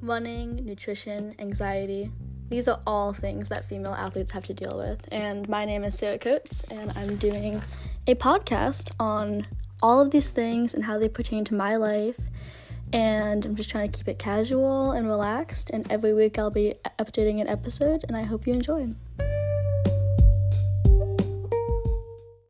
running, nutrition, anxiety. These are all things that female athletes have to deal with. And my name is Sarah Coates, and I'm doing a podcast on all of these things and how they pertain to my life. And I'm just trying to keep it casual and relaxed. And every week I'll be updating an episode, and I hope you enjoy.